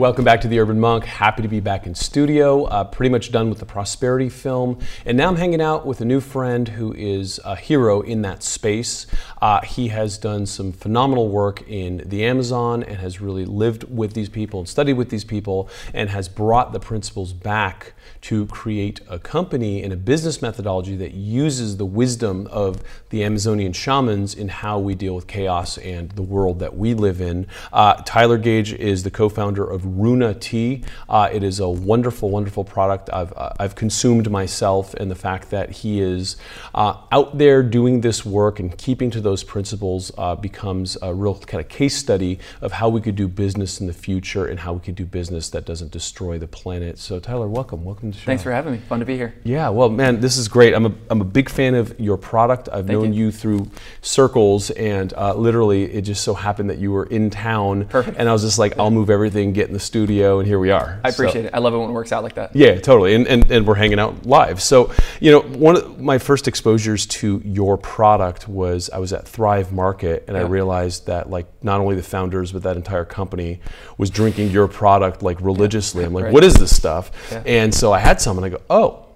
Welcome back to the Urban Monk. Happy to be back in studio. Uh, pretty much done with the prosperity film, and now I'm hanging out with a new friend who is a hero in that space. Uh, he has done some phenomenal work in the Amazon and has really lived with these people and studied with these people, and has brought the principles back to create a company and a business methodology that uses the wisdom of the Amazonian shamans in how we deal with chaos and the world that we live in. Uh, Tyler Gage is the co-founder of Runa Tea. Uh, it is a wonderful, wonderful product. I've uh, I've consumed myself, and the fact that he is uh, out there doing this work and keeping to those principles uh, becomes a real kind of case study of how we could do business in the future and how we could do business that doesn't destroy the planet. So, Tyler, welcome, welcome to the show. Thanks for having me. Fun to be here. Yeah, well, man, this is great. I'm a, I'm a big fan of your product. I've Thank known you. you. through circles, and uh, literally, it just so happened that you were in town. Perfect. And I was just like, I'll move everything, get in the studio, and here we are. I appreciate it. I love it when it works out like that. Yeah, totally. And, and, and we're hanging out live. So, you know, one of my first exposures to your product was I was at Thrive Market and I realized that like not only the founders but that entire company was drinking your product like religiously. I'm like, Right. what is this stuff? Yeah. And so I had some and I go, oh,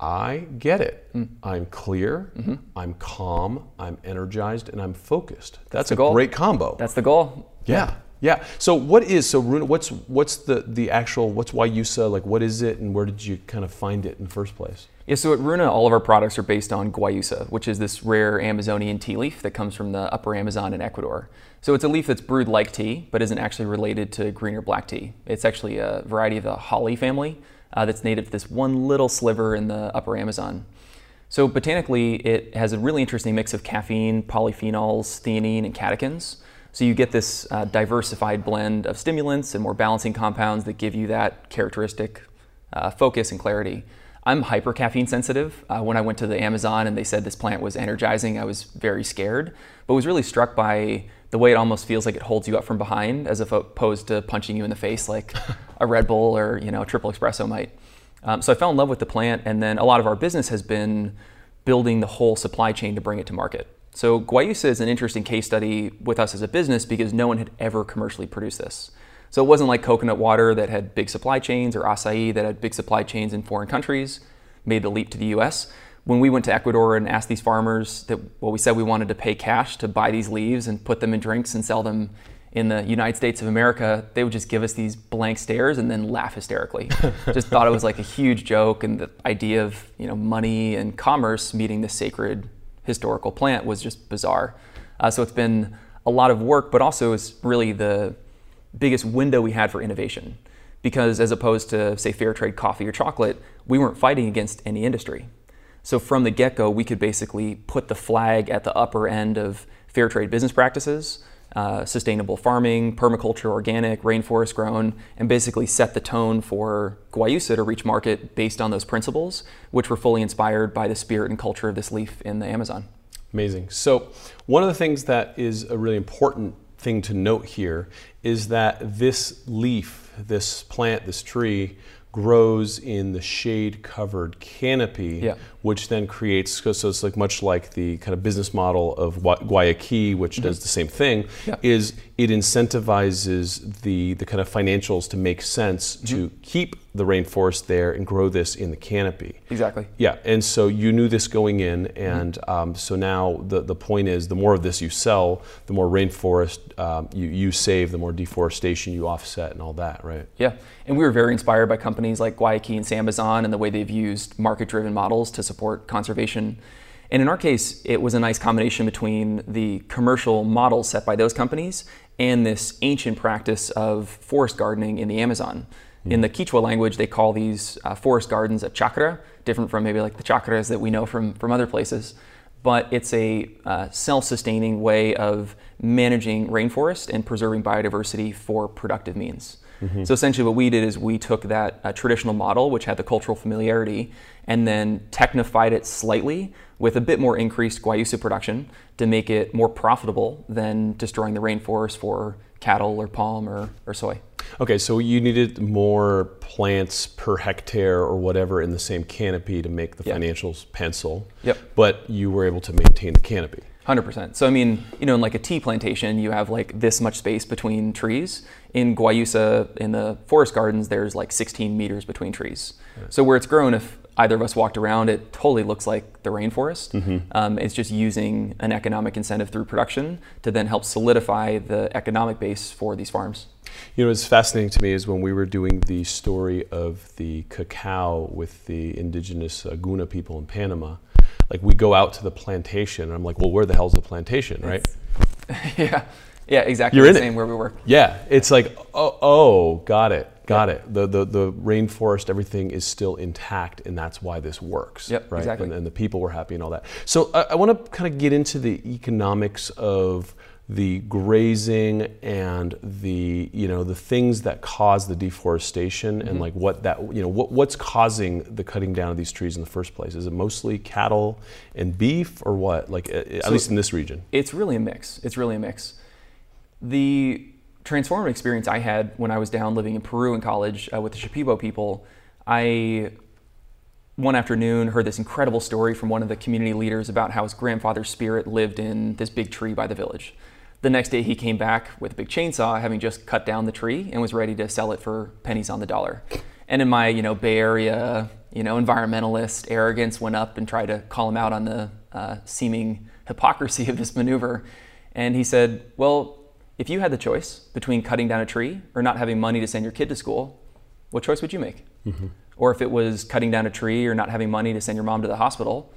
I get it. Hmm. I'm clear, I'm calm, I'm energized, and I'm focused. That's, the a goal. great combo. That's the goal. Yeah, yeah. So what is so Runa? What's what's the the actual what's Guayusa like? What is it, and where did you kind of find it in the first place? Yeah, so at Runa, all of our products are based on guayusa, which is this rare Amazonian tea leaf that comes from the upper Amazon in Ecuador. So it's a leaf that's brewed like tea, but isn't actually related to green or black tea. It's actually a variety of the holly family uh, that's native to this one little sliver in the upper Amazon. So botanically, it has a really interesting mix of caffeine, polyphenols, theanine, and catechins. So you get this uh, diversified blend of stimulants and more balancing compounds that give you that characteristic uh, focus and clarity. I'm hyper caffeine sensitive. Uh, when I went to the Amazon and they said this plant was energizing, I was very scared, but was really struck by the way it almost feels like it holds you up from behind as opposed to punching you in the face like a Red Bull or you know a triple espresso might. Um, so I fell in love with the plant, and then a lot of our business has been building the whole supply chain to bring it to market. So Guayusa is an interesting case study with us as a business because no one had ever commercially produced this. So it wasn't like coconut water that had big supply chains or acai that had big supply chains in foreign countries, made the leap to the US. When we went to Ecuador and asked these farmers that, well, we said we wanted to pay cash to buy these leaves and put them in drinks and sell them in the United States of America, they would just give us these blank stares and then laugh hysterically. just thought it was like a huge joke, and the idea of you know money and commerce meeting this sacred historical plant was just bizarre. Uh, so it's been a lot of work, but also it's really the biggest window we had for innovation. Because as opposed to, say, fair trade coffee or chocolate, we weren't fighting against any industry. So from the get go, we could basically put the flag at the upper end of fair trade business practices, uh, sustainable farming, permaculture, organic, rainforest grown, and basically set the tone for Guayusa to reach market based on those principles, which were fully inspired by the spirit and culture of this leaf in the Amazon. Amazing. So one of the things that is a really important thing to note here is that this leaf, this plant, this tree grows in the shade covered canopy Yeah. which then creates so it's like much like the kind of business model of Gua- Guayaki which does the same thing Mm-hmm. Yeah. is it incentivizes the the kind of financials to make sense Mm-hmm. to keep the rainforest there and grow this in the canopy Exactly. yeah, and so you knew this going in, Mm-hmm. and um, so now the, the point is the more of this you sell, the more rainforest um, you, you save, the more deforestation you offset, and all that, right? Yeah, and we were very inspired by companies like Guayaki and Sambazon and the way they've used market-driven models to support conservation. And in our case, it was a nice combination between the commercial model set by those companies and this ancient practice of forest gardening in the Amazon. In the Quichua language, they call these uh, forest gardens a chakra, different from maybe like the chakras that we know from, from other places. But it's a uh, self sustaining way of managing rainforest and preserving biodiversity for productive means. So essentially, what we did is we took that uh, traditional model, which had the cultural familiarity, and then technified it slightly with a bit more increased guayusa production to make it more profitable than destroying the rainforest for cattle or palm or, or soy. Okay, so you needed more plants per hectare or whatever in the same canopy to make the Yeah. financials pencil. Yep. But you were able to maintain the canopy. Hundred percent. So I mean, you know, in like a tea plantation, you have like this much space between trees. In Guayusa, in the forest gardens, there's like 16 meters between trees. So where it's grown, if either of us walked around, it totally looks like the rainforest. Mm-hmm. Um, it's just using an economic incentive through production to then help solidify the economic base for these farms. You know, what's fascinating to me is when we were doing the story of the cacao with the indigenous uh, Guna people in Panama. Like we go out to the plantation, and I'm like, well, where the hell's the plantation, right? yeah, yeah, exactly You're the in it. same where we work. Yeah, it's like, oh, oh got it, got it. The, the the rainforest, everything is still intact, and that's why this works. Yep, right? exactly. And, and the people were happy and all that. So I, I want to kind of get into the economics of the grazing and the you know the things that cause the deforestation Mm-hmm. and like what that you know what, what's causing the cutting down of these trees in the first place is it mostly cattle and beef or what like at So- least in this region It's really a mix. It's really a mix. The transformative experience I had when I was down living in Peru in college uh, with the Shipibo people, I one afternoon heard this incredible story from one of the community leaders about how his grandfather's spirit lived in this big tree by the village. The next day he came back with a big chainsaw, having just cut down the tree and was ready to sell it for pennies on the dollar. And in my, you know, Bay Area, you know, environmentalist arrogance went up and tried to call him out on the uh, seeming hypocrisy of this maneuver. And he said, "Well, if you had the choice between cutting down a tree or not having money to send your kid to school, what choice would you make? Mm-hmm. Or if it was cutting down a tree or not having money to send your mom to the hospital,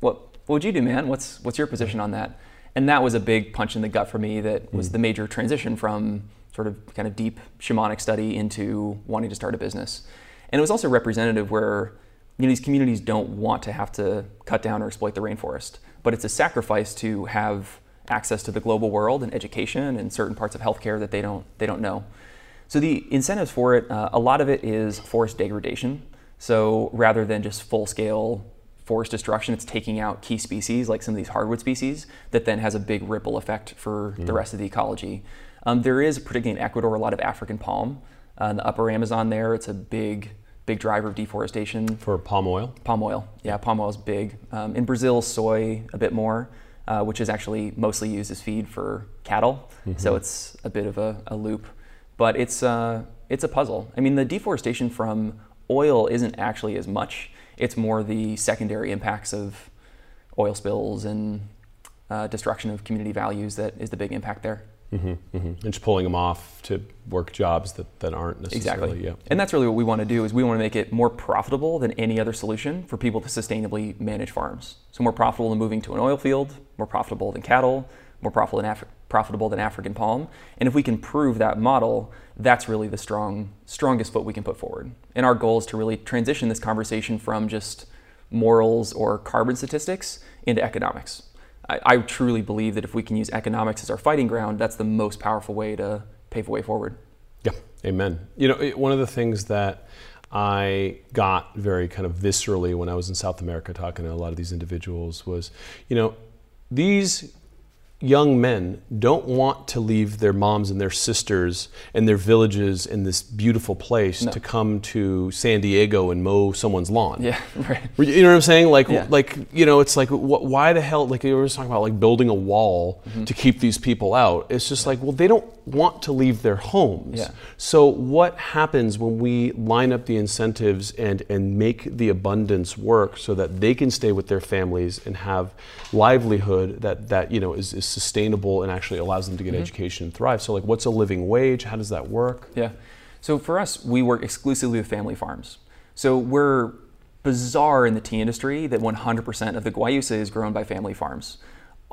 what what would you do, man? What's what's your position on that? And that was a big punch in the gut for me. That was mm. the major transition from sort of kind of deep shamanic study into wanting to start a business. And it was also representative where you know these communities don't want to have to cut down or exploit the rainforest, but it's a sacrifice to have access to the global world and education and certain parts of healthcare that they don't they don't know. So the incentives for it, uh, a lot of it is forest degradation. So rather than just full scale forest destruction, it's taking out key species like some of these hardwood species that then has a big ripple effect for the rest of the ecology. Um, there is, particularly in Ecuador, a lot of African palm. Uh, in the upper Amazon there, it's a big, big driver of deforestation. for palm oil Palm oil, yeah, palm oil is big. Um, in Brazil, soy a bit more, uh, which is actually mostly used as feed for cattle. So it's a bit of a, a loop, but it's uh, it's a puzzle. I mean, the deforestation from oil isn't actually as much. It's more the secondary impacts of oil spills and uh, destruction of community values that is the big impact there. Hmm and just pulling them off to work jobs that, that aren't necessarily Exactly. yeah And that's really what we want to do is we want to make it more profitable than any other solution for people to sustainably manage farms. So more profitable than moving to an oil field, more profitable than cattle, more profitable than, Af- profitable than African palm. And if we can prove that model, that's really the strong strongest foot we can put forward. And our goal is to really transition this conversation from just morals or carbon statistics into economics. I, I truly believe that if we can use economics as our fighting ground, that's the most powerful way to pave a way forward. Yeah, amen. You know, it, one of the things that I got very kind of viscerally when I was in South America talking to a lot of these individuals was, you know, these young men don't want to leave their moms and their sisters and their villages in this beautiful place No. to come to San Diego and mow someone's lawn. Yeah, right. You know what I'm saying? Like, Yeah. like you know, it's like, wh- why the hell? Like you were just talking about, like building a wall Mm-hmm. to keep these people out. It's just like, well, they don't want to leave their homes. Yeah. So what happens when we line up the incentives and and make the abundance work so that they can stay with their families and have livelihood that that you know is, is sustainable and actually allows them to Mm-hmm. get education and thrive. So like, what's a living wage? How does that work? Yeah. So for us, we work exclusively with family farms. So we're bizarre in the tea industry that 100% of the guayusa is grown by family farms.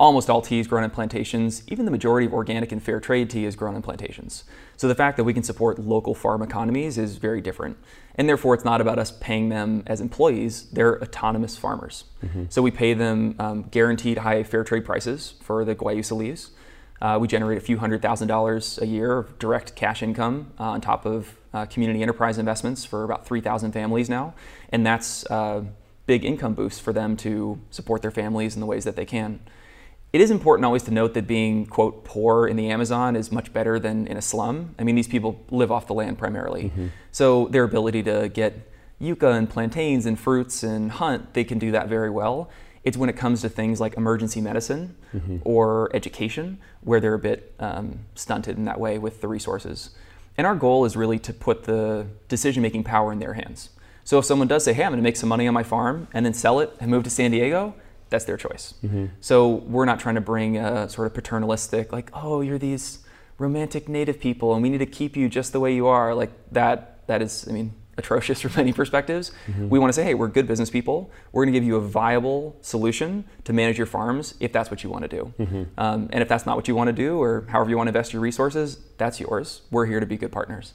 Almost all tea is grown in plantations. Even the majority of organic and fair trade tea is grown in plantations. So the fact that we can support local farm economies is very different. And therefore, it's not about us paying them as employees, they're autonomous farmers. So we pay them um, guaranteed high fair trade prices for the guayusa leaves. Uh, we generate a few hundred thousand dollars a year of direct cash income uh, on top of uh, community enterprise investments for about 3,000 families now. And that's a big income boost for them to support their families in the ways that they can. It is important always to note that being, quote, poor in the Amazon is much better than in a slum. I mean, these people live off the land primarily. So their ability to get yucca and plantains and fruits and hunt, they can do that very well. It's when it comes to things like emergency medicine mm-hmm. or education, where they're a bit um, stunted in that way with the resources. And our goal is really to put the decision making power in their hands. So if someone does say, hey, I'm going to make some money on my farm and then sell it and move to San Diego, that's their choice. Mm-hmm. So we're not trying to bring a sort of paternalistic, like, oh, you're these romantic native people and we need to keep you just the way you are. Like that, that is, I mean, atrocious from many perspectives. Mm-hmm. We want to say, hey, we're good business people. We're going to give you a viable solution to manage your farms if that's what you want to do. Mm-hmm. Um, and if that's not what you want to do, or however you want to invest your resources, that's yours. We're here to be good partners.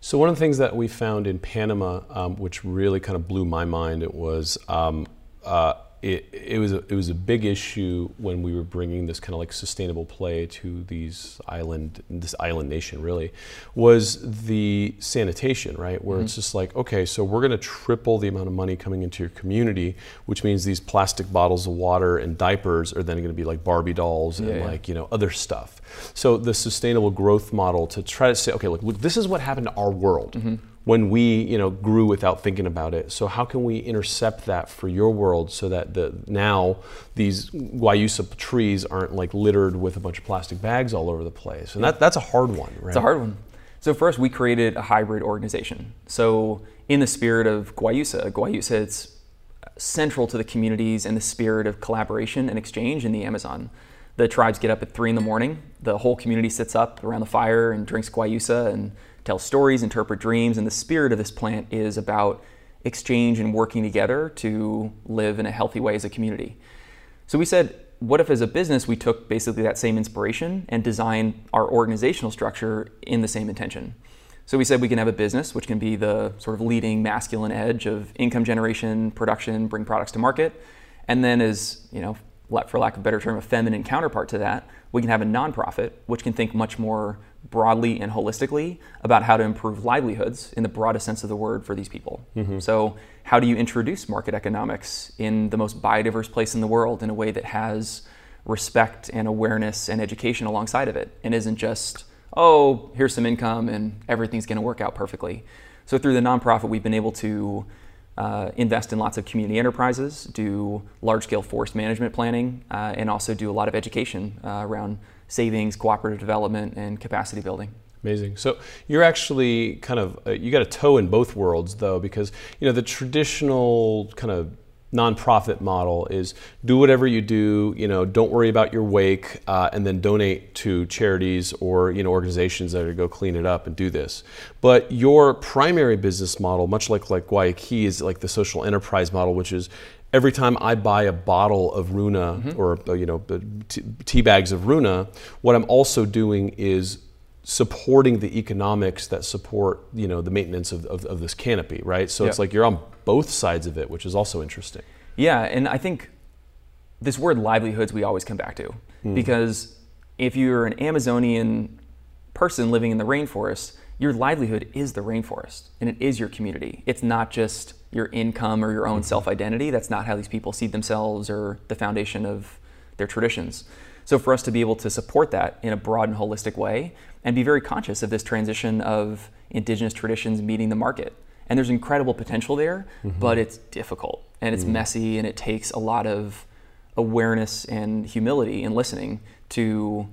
So one of the things that we found in Panama, um, which really kind of blew my mind, it was um, uh, it, it was a, it was a big issue when we were bringing this kind of like sustainable play to these island this island nation really was the sanitation right where mm-hmm. it's just like okay so we're going to triple the amount of money coming into your community which means these plastic bottles of water and diapers are then going to be like Barbie dolls yeah, and yeah. like you know other stuff so the sustainable growth model to try to say okay look, look this is what happened to our world mm-hmm when we you know grew without thinking about it. So how can we intercept that for your world so that the now these guayusa trees aren't like littered with a bunch of plastic bags all over the place? And that, that's a hard one, right? It's a hard one. So first, we created a hybrid organization. So in the spirit of Guayusa, Guayusa it's central to the communities and the spirit of collaboration and exchange in the Amazon. The tribes get up at three in the morning. The whole community sits up around the fire and drinks Guayusa and tell stories, interpret dreams, and the spirit of this plant is about exchange and working together to live in a healthy way as a community. So we said, what if as a business we took basically that same inspiration and designed our organizational structure in the same intention? So we said we can have a business which can be the sort of leading masculine edge of income generation, production, bring products to market, and then as, you know, for lack of a better term, a feminine counterpart to that, we can have a nonprofit which can think much more broadly and holistically about how to improve livelihoods in the broadest sense of the word for these people. Mm-hmm. So, how do you introduce market economics in the most biodiverse place in the world in a way that has respect and awareness and education alongside of it and isn't just, oh, here's some income and everything's going to work out perfectly? So, through the nonprofit, we've been able to uh, invest in lots of community enterprises, do large scale forest management planning, uh, and also do a lot of education uh, around savings, cooperative development, and capacity building. Amazing. So you're actually kind of uh, you got a toe in both worlds though, because you know the traditional kind of nonprofit model is do whatever you do, you know, don't worry about your wake, uh, and then donate to charities or you know organizations that are to go clean it up and do this. But your primary business model, much like like Guayaki, is like the social enterprise model, which is every time I buy a bottle of Runa mm-hmm. or uh, you know tea bags of Runa, what I'm also doing is supporting the economics that support you know the maintenance of, of, of this canopy, right? So it's like you're on both sides of it, which is also interesting. Yeah, and I think this word livelihoods we always come back to mm-hmm. because if you're an Amazonian person living in the rainforest, your livelihood is the rainforest and it is your community. It's not just your income or your own mm-hmm. self identity. That's not how these people see themselves or the foundation of their traditions. So, for us to be able to support that in a broad and holistic way and be very conscious of this transition of indigenous traditions meeting the market. And there's incredible potential there, mm-hmm. but it's difficult and it's mm-hmm. messy and it takes a lot of awareness and humility and listening to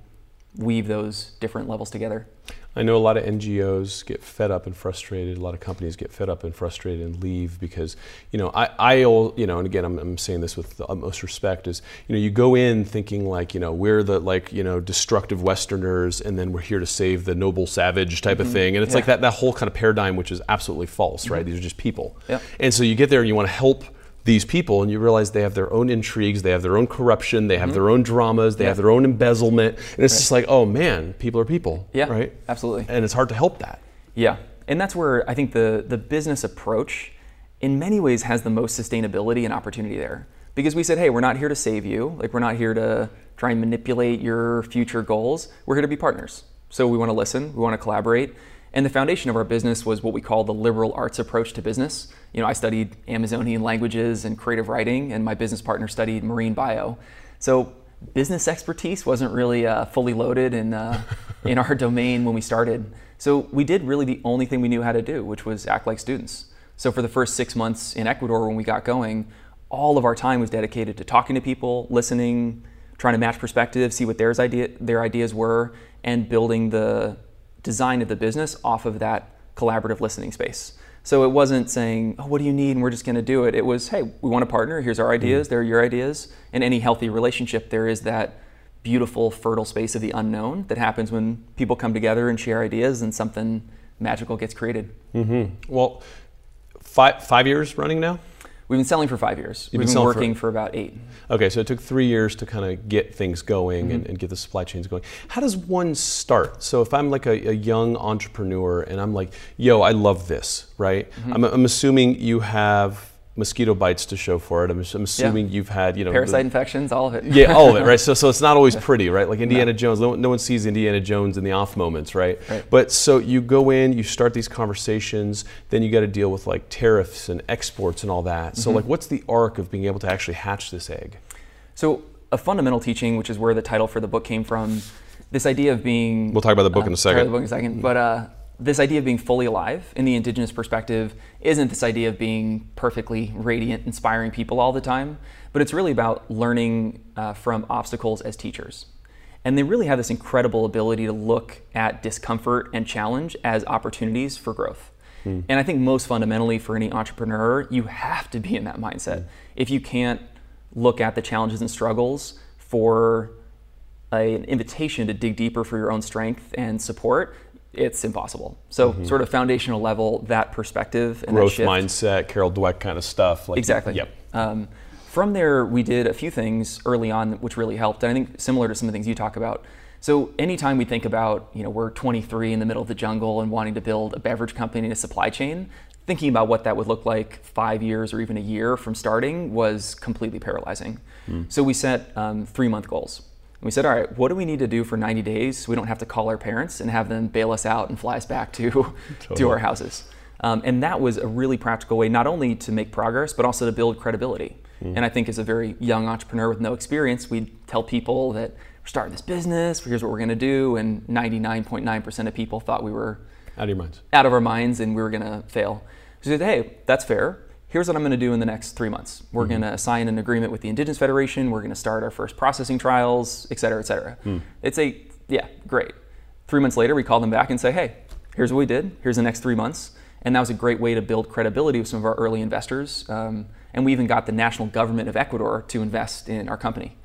weave those different levels together. I know a lot of NGOs get fed up and frustrated. A lot of companies get fed up and frustrated and leave because, you know, I, I you know, and again, I'm, I'm saying this with the utmost respect is, you know, you go in thinking like, you know, we're the like, you know, destructive Westerners and then we're here to save the noble savage type mm-hmm. of thing. And it's yeah. like that, that whole kind of paradigm, which is absolutely false, mm-hmm. right? These are just people. Yeah. And so you get there and you want to help these people and you realize they have their own intrigues, they have their own corruption, they have mm-hmm. their own dramas, they yeah. have their own embezzlement. And it's right. just like, oh man, people are people. Yeah. Right? Absolutely. And it's hard to help that. Yeah. And that's where I think the, the business approach in many ways has the most sustainability and opportunity there. Because we said, hey, we're not here to save you. Like we're not here to try and manipulate your future goals. We're here to be partners. So we want to listen, we want to collaborate. And the foundation of our business was what we call the liberal arts approach to business. You know, I studied Amazonian languages and creative writing, and my business partner studied marine bio. So business expertise wasn't really uh, fully loaded in, uh, in our domain when we started. So we did really the only thing we knew how to do, which was act like students. So for the first six months in Ecuador when we got going, all of our time was dedicated to talking to people, listening, trying to match perspectives, see what their idea their ideas were, and building the design of the business off of that collaborative listening space. So it wasn't saying, "Oh, what do you need?" and we're just going to do it. It was, "Hey, we want to partner. Here's our ideas. Mm. They're your ideas." In any healthy relationship, there is that beautiful, fertile space of the unknown that happens when people come together and share ideas, and something magical gets created. Mm-hmm. Well, five five years running now. We've been selling for five years. You've We've been, been working for, for, about eight. Okay, so it took three years to kind of get things going mm-hmm. and, and, get the supply chains going. How does one start? So if I'm like a, a young entrepreneur and I'm like, yo, I love this, right? Mm-hmm. I'm, I'm assuming you have mosquito bites to show for it. I'm, I'm assuming yeah. you've had, you know, parasite the, infections, all of it. yeah, all of it, right? So, so it's not always pretty, right? Like Indiana no. Jones, no, no, one sees Indiana Jones in the off moments, right? right? But so you go in, you start these conversations, then you got to deal with like tariffs and exports and all that. So, mm-hmm. like, what's the arc of being able to actually hatch this egg? So, a fundamental teaching, which is where the title for the book came from, this idea of being. We'll talk about the book uh, in a second. the book in a second, but. Uh, this idea of being fully alive in the indigenous perspective isn't this idea of being perfectly radiant, inspiring people all the time, but it's really about learning uh, from obstacles as teachers. And they really have this incredible ability to look at discomfort and challenge as opportunities for growth. Mm. And I think most fundamentally for any entrepreneur, you have to be in that mindset. Mm. If you can't look at the challenges and struggles for a, an invitation to dig deeper for your own strength and support, it's impossible. So mm-hmm. sort of foundational level, that perspective and growth mindset, Carol Dweck kind of stuff. Like, exactly. Yep. Um, from there, we did a few things early on, which really helped. And I think similar to some of the things you talk about. So anytime we think about, you know, we're 23 in the middle of the jungle and wanting to build a beverage company and a supply chain, thinking about what that would look like five years or even a year from starting was completely paralyzing. Mm. So we set um, three month goals. And we said, all right, what do we need to do for 90 days so we don't have to call our parents and have them bail us out and fly us back to, totally. to our houses? Um, and that was a really practical way, not only to make progress, but also to build credibility. Mm. And I think as a very young entrepreneur with no experience, we'd tell people that we're starting this business, here's what we're going to do. And 99.9% of people thought we were out of your minds, out of our minds, and we were going to fail. So we said, hey, that's fair here's what I'm going to do in the next three months. We're mm-hmm. going to sign an agreement with the Indigenous Federation. We're going to start our first processing trials, et cetera, et cetera. Mm. It's a, yeah, great. Three months later, we call them back and say, hey, here's what we did. Here's the next three months. And that was a great way to build credibility with some of our early investors. Um, and we even got the national government of Ecuador to invest in our company.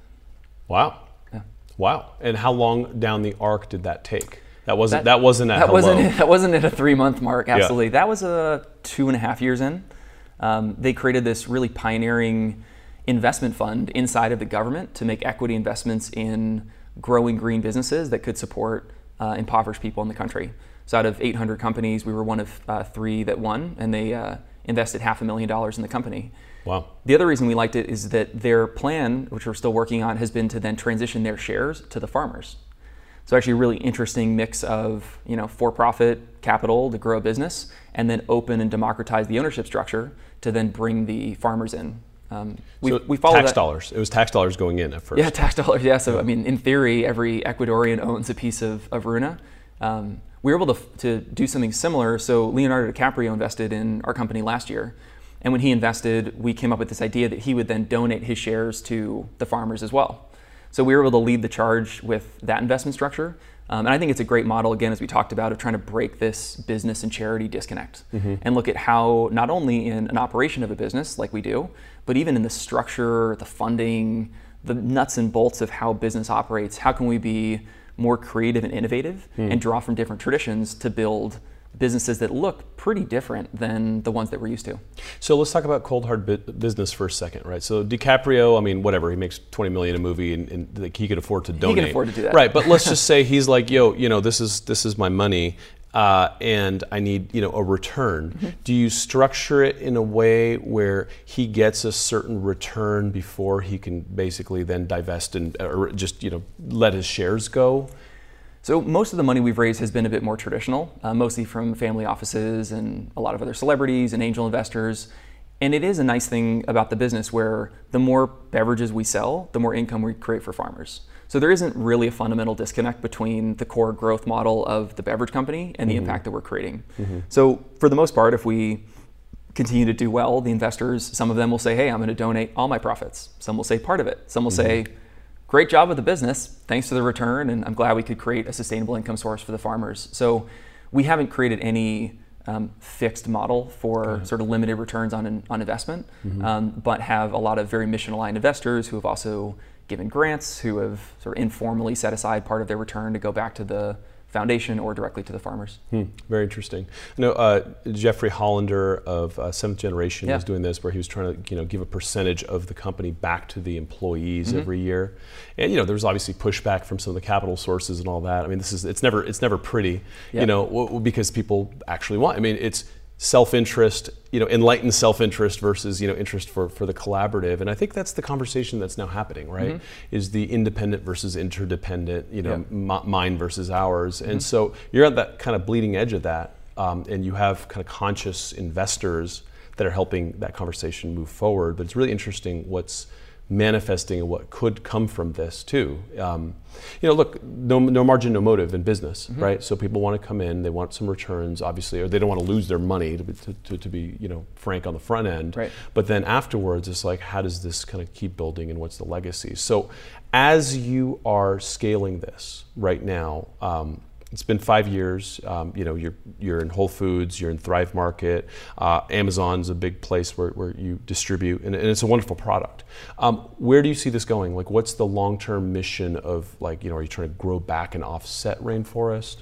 Wow. Yeah. Wow. And how long down the arc did that take? That wasn't that, that wasn't at that hello. wasn't that wasn't at a three month mark. Absolutely, yeah. that was a two and a half years in um, they created this really pioneering investment fund inside of the government to make equity investments in growing green businesses that could support uh, impoverished people in the country. So, out of 800 companies, we were one of uh, three that won, and they uh, invested half a million dollars in the company. Wow. The other reason we liked it is that their plan, which we're still working on, has been to then transition their shares to the farmers. So actually a really interesting mix of you know for-profit capital to grow a business, and then open and democratize the ownership structure to then bring the farmers in. Um, we, so we follow tax that. dollars. It was tax dollars going in at first. Yeah, tax dollars. Yeah. So I mean, in theory, every Ecuadorian owns a piece of, of Runa. Um, we were able to, to do something similar. So Leonardo DiCaprio invested in our company last year. And when he invested, we came up with this idea that he would then donate his shares to the farmers as well. So we were able to lead the charge with that investment structure. Um, and I think it's a great model, again, as we talked about, of trying to break this business and charity disconnect mm-hmm. and look at how, not only in an operation of a business like we do, but even in the structure, the funding, the nuts and bolts of how business operates, how can we be more creative and innovative mm. and draw from different traditions to build businesses that look pretty different than the ones that we're used to. So let's talk about cold hard business for a second, right? So DiCaprio, I mean, whatever, he makes 20 million a movie, and, and like, he could afford to donate. He can afford to do that, right? But let's just say he's like, yo, you know, this is this is my money. Uh, and I need you know a return. Mm-hmm. Do you structure it in a way where he gets a certain return before he can basically then divest and or just you know let his shares go? So most of the money we've raised has been a bit more traditional, uh, mostly from family offices and a lot of other celebrities and angel investors. And it is a nice thing about the business where the more beverages we sell, the more income we create for farmers. So there isn't really a fundamental disconnect between the core growth model of the beverage company and the mm-hmm. impact that we're creating. Mm-hmm. So for the most part, if we continue to do well, the investors, some of them will say, hey, I'm going to donate all my profits. Some will say part of it. Some will mm-hmm. say, great job with the business. Thanks for the return. And I'm glad we could create a sustainable income source for the farmers. So we haven't created any um, fixed model for sort of limited returns on, on investment, mm-hmm. um, but have a lot of very mission aligned investors who have also given grants, who have sort of informally set aside part of their return to go back to the foundation or directly to the farmers. Hmm, very interesting. I know uh, Jeffrey Hollender of uh, Seventh Generation yeah. was doing this, where he was trying to you know give a percentage of the company back to the employees mm-hmm. every year, and you know there was obviously pushback from some of the capital sources and all that. I mean, this is it's never it's never pretty, yeah. you know, w- because people actually want. I mean, it's self-interest, you know, enlightened self-interest versus, you know, interest for, for the collaborative. And I think that's the conversation that's now happening, right? Mm-hmm. Is the independent versus interdependent, you know, yeah. m- mine versus ours. Mm-hmm. And so you're at that kind of bleeding edge of that. Um, and you have kind of conscious investors that are helping that conversation move forward. But it's really interesting what's manifesting what could come from this too. Um, you know, look, no, no margin, no motive in business, mm-hmm. right? So people want to come in, they want some returns, obviously, or they don't want to lose their money to be, to, to, to be you know, frank on the front end. Right. But then afterwards, it's like, how does this kind of keep building and what's the legacy? So as you are scaling this right now, um, it's been five years. Um, you know, you're you're in Whole Foods, you're in Thrive Market. Uh, Amazon's a big place where, where you distribute, and, and it's a wonderful product. Um, where do you see this going? Like, what's the long-term mission of like, you know, are you trying to grow back and offset rainforest?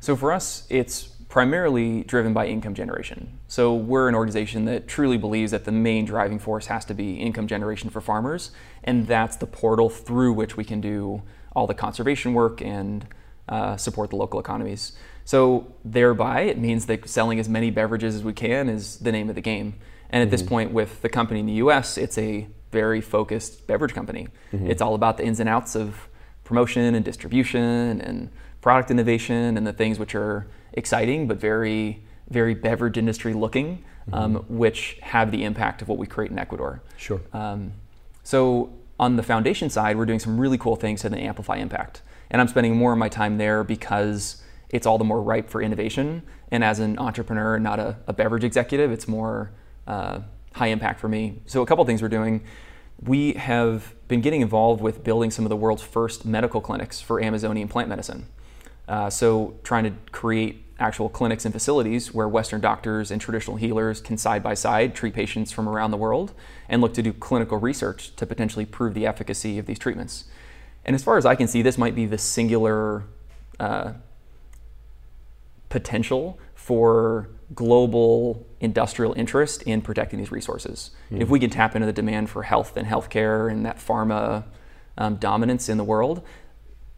So for us, it's primarily driven by income generation. So we're an organization that truly believes that the main driving force has to be income generation for farmers, and that's the portal through which we can do all the conservation work and uh, support the local economies. So thereby, it means that selling as many beverages as we can is the name of the game. And at mm-hmm. this point, with the company in the U.S., it's a very focused beverage company. Mm-hmm. It's all about the ins and outs of promotion and distribution and product innovation and the things which are exciting but very, very beverage industry looking, mm-hmm. um, which have the impact of what we create in Ecuador. Sure. Um, so on the foundation side, we're doing some really cool things to amplify impact and I'm spending more of my time there because it's all the more ripe for innovation. And as an entrepreneur, not a, a beverage executive, it's more uh, high impact for me. So a couple things we're doing. We have been getting involved with building some of the world's first medical clinics for Amazonian plant medicine. Uh, so trying to create actual clinics and facilities where Western doctors and traditional healers can side by side treat patients from around the world and look to do clinical research to potentially prove the efficacy of these treatments. And as far as I can see, this might be the singular uh, potential for global industrial interest in protecting these resources. Mm. If we can tap into the demand for health and healthcare and that pharma um, dominance in the world,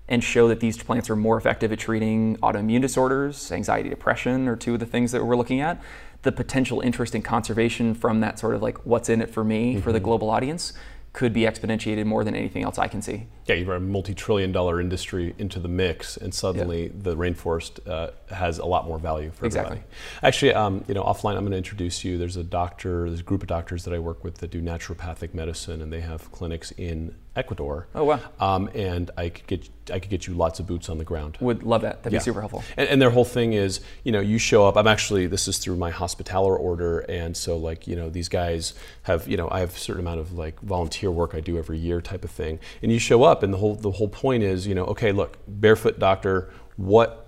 and show that these plants are more effective at treating autoimmune disorders, anxiety, depression, or two of the things that we're looking at, the potential interest in conservation from that sort of like what's in it for me mm-hmm. for the mm-hmm. global audience could be exponentiated more than anything else I can see. Yeah, you bring a multi-trillion dollar industry into the mix, and suddenly yeah. the rainforest uh, has a lot more value for exactly. everybody. Actually, um, you know, offline, I'm going to introduce you. There's a doctor, there's a group of doctors that I work with that do naturopathic medicine, and they have clinics in Ecuador. Oh wow! Um, and I could get I could get you lots of boots on the ground. Would love that. That'd yeah. be super helpful. And, and, their whole thing is, you know, you show up. I'm actually this is through my hospitaller order, and so like you know these guys have you know I have a certain amount of like volunteer work I do every year type of thing, and you show up, and the whole the whole point is you know okay look barefoot doctor what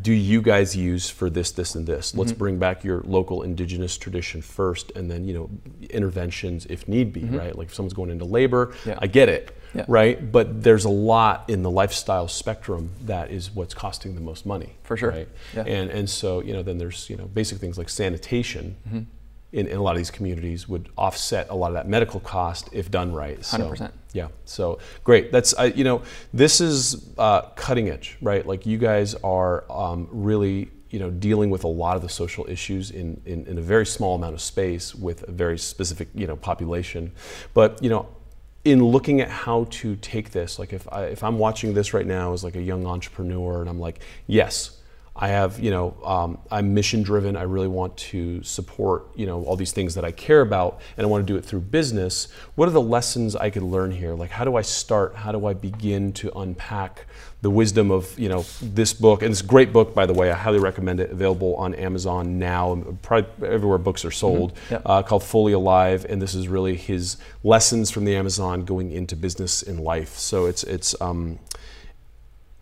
do you guys use for this, this, and this? Let's mm-hmm. bring back your local indigenous tradition first, and then you know interventions if need be, mm-hmm. right? Like if someone's going into labor, yeah. I get it, yeah. right? But there's a lot in the lifestyle spectrum that is what's costing the most money, for sure, right? Yeah. And and so you know then there's you know basic things like sanitation. Mm-hmm in, in, a lot of these communities would offset a lot of that medical cost if done right. So, 100%. Yeah. So great. That's uh, you know this is uh, cutting edge, right? Like you guys are um, really you know dealing with a lot of the social issues in, in, in a very small amount of space with a very specific you know population, but you know in looking at how to take this, like if I, if I'm watching this right now as like a young entrepreneur and I'm like, yes, I have, you know, um, I'm mission driven. I really want to support, you know, all these things that I care about, and I want to do it through business. What are the lessons I could learn here? Like, how do I start? How do I begin to unpack the wisdom of, you know, this book? And it's a great book, by the way. I highly recommend it. Available on Amazon now, probably everywhere books are sold. Mm-hmm. Yep. Uh, called Fully Alive, and this is really his lessons from the Amazon going into business in life. So it's it's um,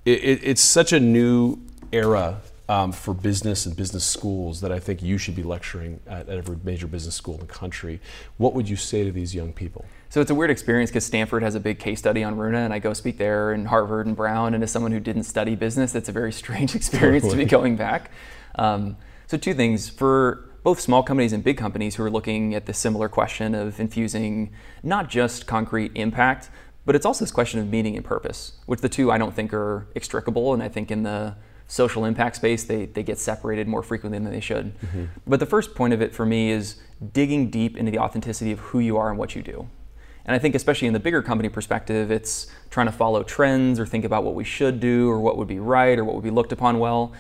it, it's such a new era um, for business and business schools that I think you should be lecturing at, at, every major business school in the country. What would you say to these young people? So it's a weird experience because Stanford has a big case study on Runa, and I go speak there, and Harvard and Brown. And as someone who didn't study business, it's a very strange experience to be going back. Um, so two things for both small companies and big companies who are looking at the similar question of infusing not just concrete impact, but it's also this question of meaning and purpose, which the two I don't think are extricable. And I think in the social impact space, they, they get separated more frequently than they should. Mm-hmm. But the first point of it for me is digging deep into the authenticity of who you are and what you do. And I think, especially in the bigger company perspective, it's trying to follow trends or think about what we should do or what would be right or what would be looked upon well.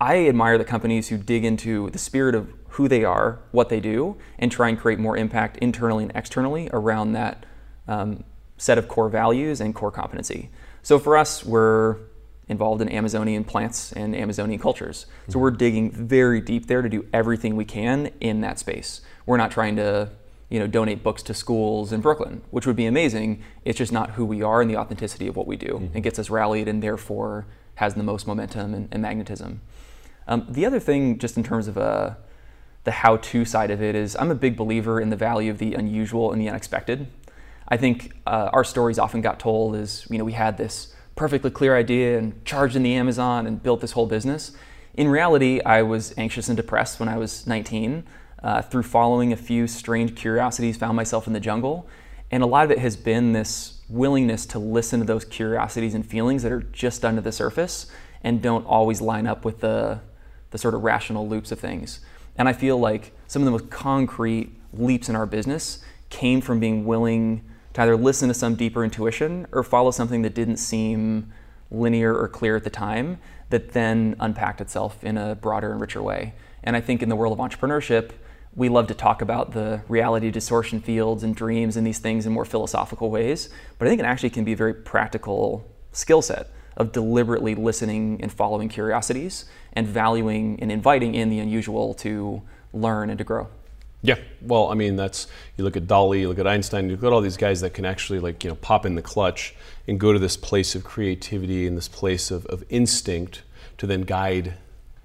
I admire the companies who dig into the spirit of who they are, what they do, and try and create more impact internally and externally around that um, set of core values and core competency. So for us, we're involved in Amazonian plants and Amazonian cultures. So we're digging very deep there to do everything we can in that space. We're not trying to you know, donate books to schools in Brooklyn, which would be amazing. It's just not who we are and the authenticity of what we do. Mm-hmm. It gets us rallied and therefore has the most momentum and, and magnetism. Um, the other thing, just in terms of uh, the how to side of it, is I'm a big believer in the value of the unusual and the unexpected. I think uh, our stories often got told as, you know, we had this perfectly clear idea and charged in the Amazon and built this whole business. In reality, I was anxious and depressed when I was 19. Uh, through following a few strange curiosities, found myself in the jungle. And a lot of it has been this willingness to listen to those curiosities and feelings that are just under the surface and don't always line up with the, the sort of rational loops of things. And I feel like some of the most concrete leaps in our business came from being willing to either listen to some deeper intuition or follow something that didn't seem linear or clear at the time that then unpacked itself in a broader and richer way. And I think in the world of entrepreneurship, we love to talk about the reality distortion fields and dreams and these things in more philosophical ways, but I think it actually can be a very practical skill set of deliberately listening and following curiosities and valuing and inviting in the unusual to learn and to grow. Yeah, well, I mean, that's you look at Dali, you look at Einstein, you look at all these guys that can actually like you know pop in the clutch and go to this place of creativity and this place of, of instinct to then guide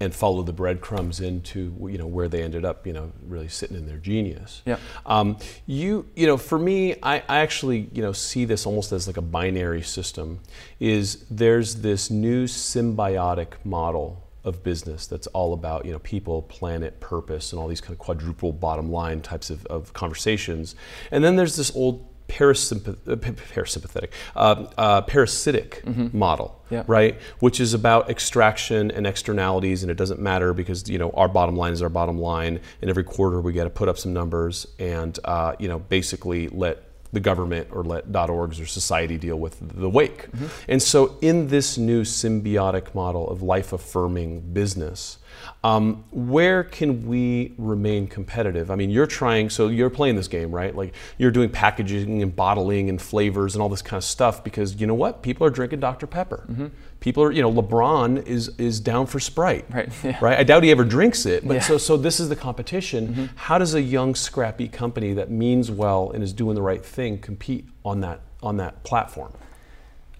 and follow the breadcrumbs into you know where they ended up, you know, really sitting in their genius. Yeah. Um, you you know, for me, I, I actually you know see this almost as like a binary system. Is there's this new symbiotic model of business that's all about you know people, planet, purpose, and all these kind of quadruple bottom line types of, of conversations. And then there's this old parasympath- uh, parasympathetic, uh, uh, parasitic mm-hmm. model, yeah. right? Which is about extraction and externalities, and it doesn't matter because you know our bottom line is our bottom line, and every quarter we got to put up some numbers and uh, you know basically let the government or let .orgs or society deal with the wake. Mm-hmm. And so in this new symbiotic model of life-affirming business, um, where can we remain competitive? I mean, you're trying, so you're playing this game, right? Like you're doing packaging and bottling and flavors and all this kind of stuff because you know what? People are drinking Dr. Pepper. Mm-hmm. People are, you know, LeBron is is down for Sprite, right? Yeah. Right. I doubt he ever drinks it, but yeah. so so this is the competition. Mm-hmm. How does a young scrappy company that means well and is doing the right thing compete on that on that platform?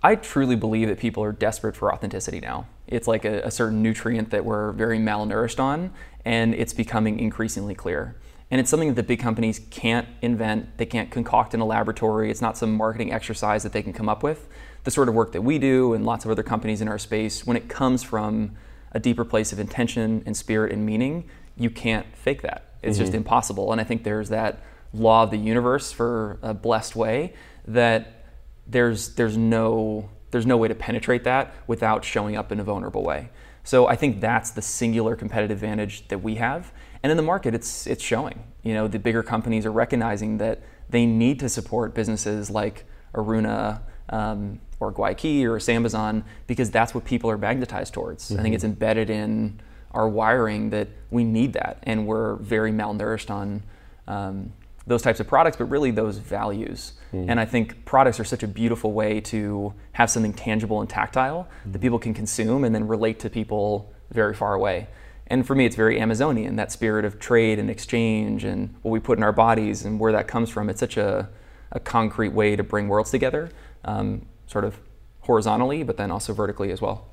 I truly believe that people are desperate for authenticity now. It's like a, a, certain nutrient that we're very malnourished on, and it's becoming increasingly clear. And it's something that the big companies can't invent, they can't concoct in a laboratory. It's not some marketing exercise that they can come up with. The sort of work that we do and lots of other companies in our space, when it comes from a deeper place of intention and spirit and meaning, you can't fake that. It's mm-hmm. just impossible. And I think there's that law of the universe for a blessed way that there's there's no there's no way to penetrate that without showing up in a vulnerable way. So I think that's the singular competitive advantage that we have. And in the market, it's it's showing. You know, the bigger companies are recognizing that they need to support businesses like Aruna um, or Guayaki or Sambazon because that's what people are magnetized towards. Mm-hmm. I think it's embedded in our wiring that we need that, and we're very malnourished on um, those types of products, but really those values. Mm. And I think products are such a beautiful way to have something tangible and tactile mm. that people can consume and then relate to people very far away. And for me, it's very Amazonian, that spirit of trade and exchange and what we put in our bodies and where that comes from. It's such a, a concrete way to bring worlds together, um, sort of horizontally, but then also vertically as well.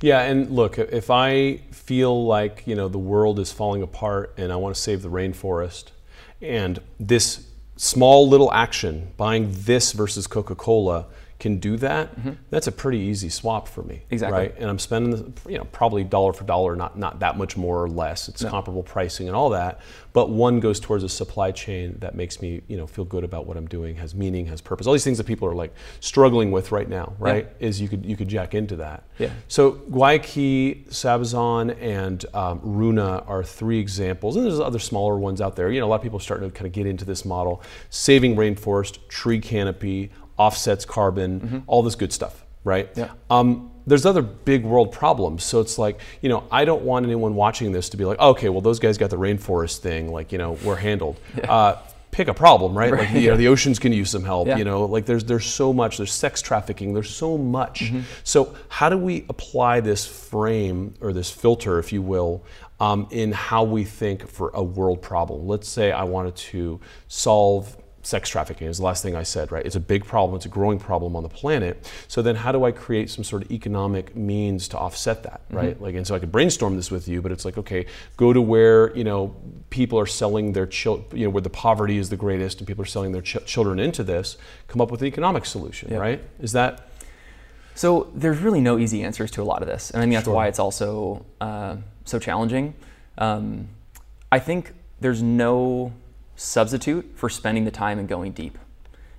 Yeah, and look, if I feel like you know the world is falling apart and I want to save the rainforest, and this small little action, buying this versus Coca Cola, can do that, mm-hmm. that's a pretty easy swap for me. Exactly. Right? And I'm spending, you know, probably dollar for dollar, not not that much more or less. It's no. comparable pricing and all that. But one goes towards a supply chain that makes me, you know, feel good about what I'm doing, has meaning, has purpose. All these things that people are like struggling with right now, right? Yeah. Is you could you could jack into that. Yeah. So Guayaki, Sambazon, and um, Runa are three examples, and there's other smaller ones out there. You know, a lot of people are starting to kind of get into this model, saving rainforest, tree canopy offsets carbon, mm-hmm. all this good stuff, right? Yeah. Um, there's other big world problems. So it's like, you know, I don't want anyone watching this to be like, okay, well, those guys got the rainforest thing, like, you know, we're handled. Yeah. Uh, pick a problem, right? right. Like, you know, the oceans can use some help. Yeah. You know, like there's there's so much. There's sex trafficking. There's so much. Mm-hmm. So how do we apply this frame or this filter, if you will, um, in how we think for a world problem? Let's say I wanted to solve sex trafficking is the last thing I said, right? It's a big problem, it's a growing problem on the planet. So then how do I create some sort of economic means to offset that, mm-hmm. right? Mm-hmm. Like and so I could brainstorm this with you, but it's like, okay, go to where, you know, people are selling their children, you know, where the poverty is the greatest and people are selling their ch- children into this, come up with an economic solution, yep. right? Is that so there's really no easy answers to a lot of this, and I think that's sure. why it's also uh, so challenging. Um, I think there's no substitute for spending the time and going deep.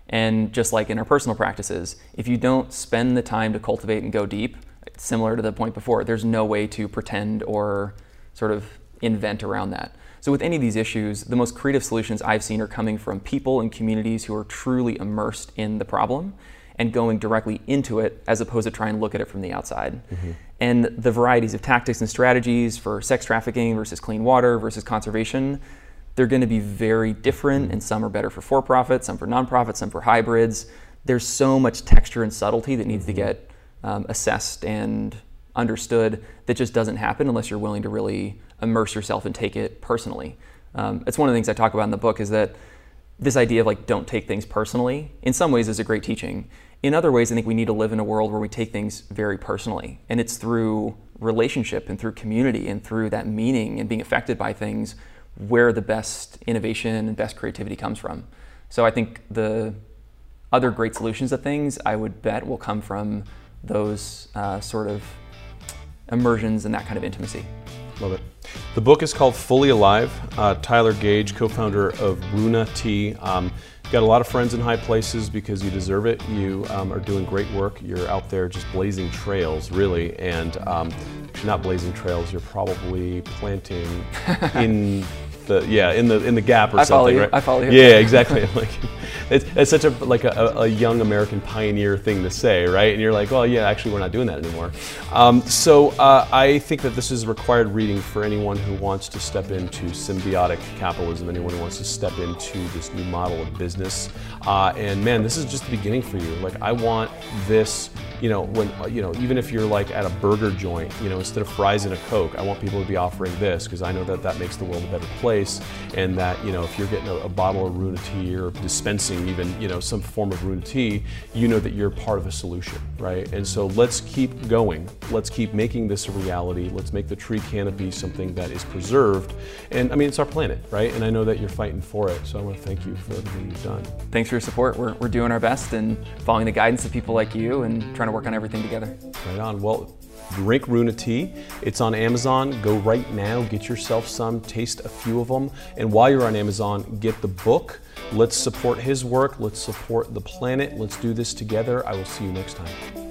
And just like in our personal practices, if you don't spend the time to cultivate and go deep, similar to the point before, there's no way to pretend or sort of invent around that. So, with any of these issues, the most creative solutions I've seen are coming from people and communities who are truly immersed in the problem and going directly into it as opposed to trying to look at it from the outside. Mm-hmm. And the varieties of tactics and strategies for sex trafficking versus clean water versus conservation they're going to be very different, and some are better for for profit, some for nonprofit, some for hybrids. There's so much texture and subtlety that needs to get um, assessed and understood that just doesn't happen unless you're willing to really immerse yourself and take it personally. Um, it's one of the things I talk about in the book is that this idea of like don't take things personally in some ways is a great teaching in other ways i think we need to live in a world where we take things very personally and it's through relationship and through community and through that meaning and being affected by things where the best innovation and best creativity comes from. So I think the other great solutions to things I would bet will come from those uh, sort of immersions and that kind of intimacy. Love it. The book is called Fully Alive. Uh, Tyler Gage, co founder of Runa Tea. Um, got a lot of friends in high places because you deserve it. You um, are doing great work. You're out there just blazing trails, really. And um, you're not blazing trails, you're probably planting in the yeah in the in the gap or I something. Follow you. Right? I follow you. Yeah, exactly. like it's, it's such a like a, a, young American pioneer thing to say, right? And you're like, well, yeah, actually, we're not doing that anymore. Um, so uh, I think that this is required reading for anyone who wants to step into symbiotic capitalism, anyone who wants to step into this new model of business. Uh, and man, this is just the beginning for you. Like I want this you know, when you know, even if you're like at a burger joint, you know, instead of fries and a Coke, I want people to be offering this because I know that that makes the world a better place, and that you know, if you're getting a, a bottle of Runa tea or dispensing even you know some form of Runa tea, you know that you're part of a solution, right? And so let's keep going. Let's keep making this a reality. Let's make the tree canopy something that is preserved. And I mean, it's our planet, right? And I know that you're fighting for it. So I want to thank you for everything you've done. Thanks for your support. We're, we're doing our best and following the guidance of people like you and trying to work on everything together. Right on. Well, Drink Runa Tea. It's on Amazon. Go right now, get yourself some, taste a few of them. And while you're on Amazon, get the book. Let's support his work. Let's support the planet. Let's do this together. I will see you next time.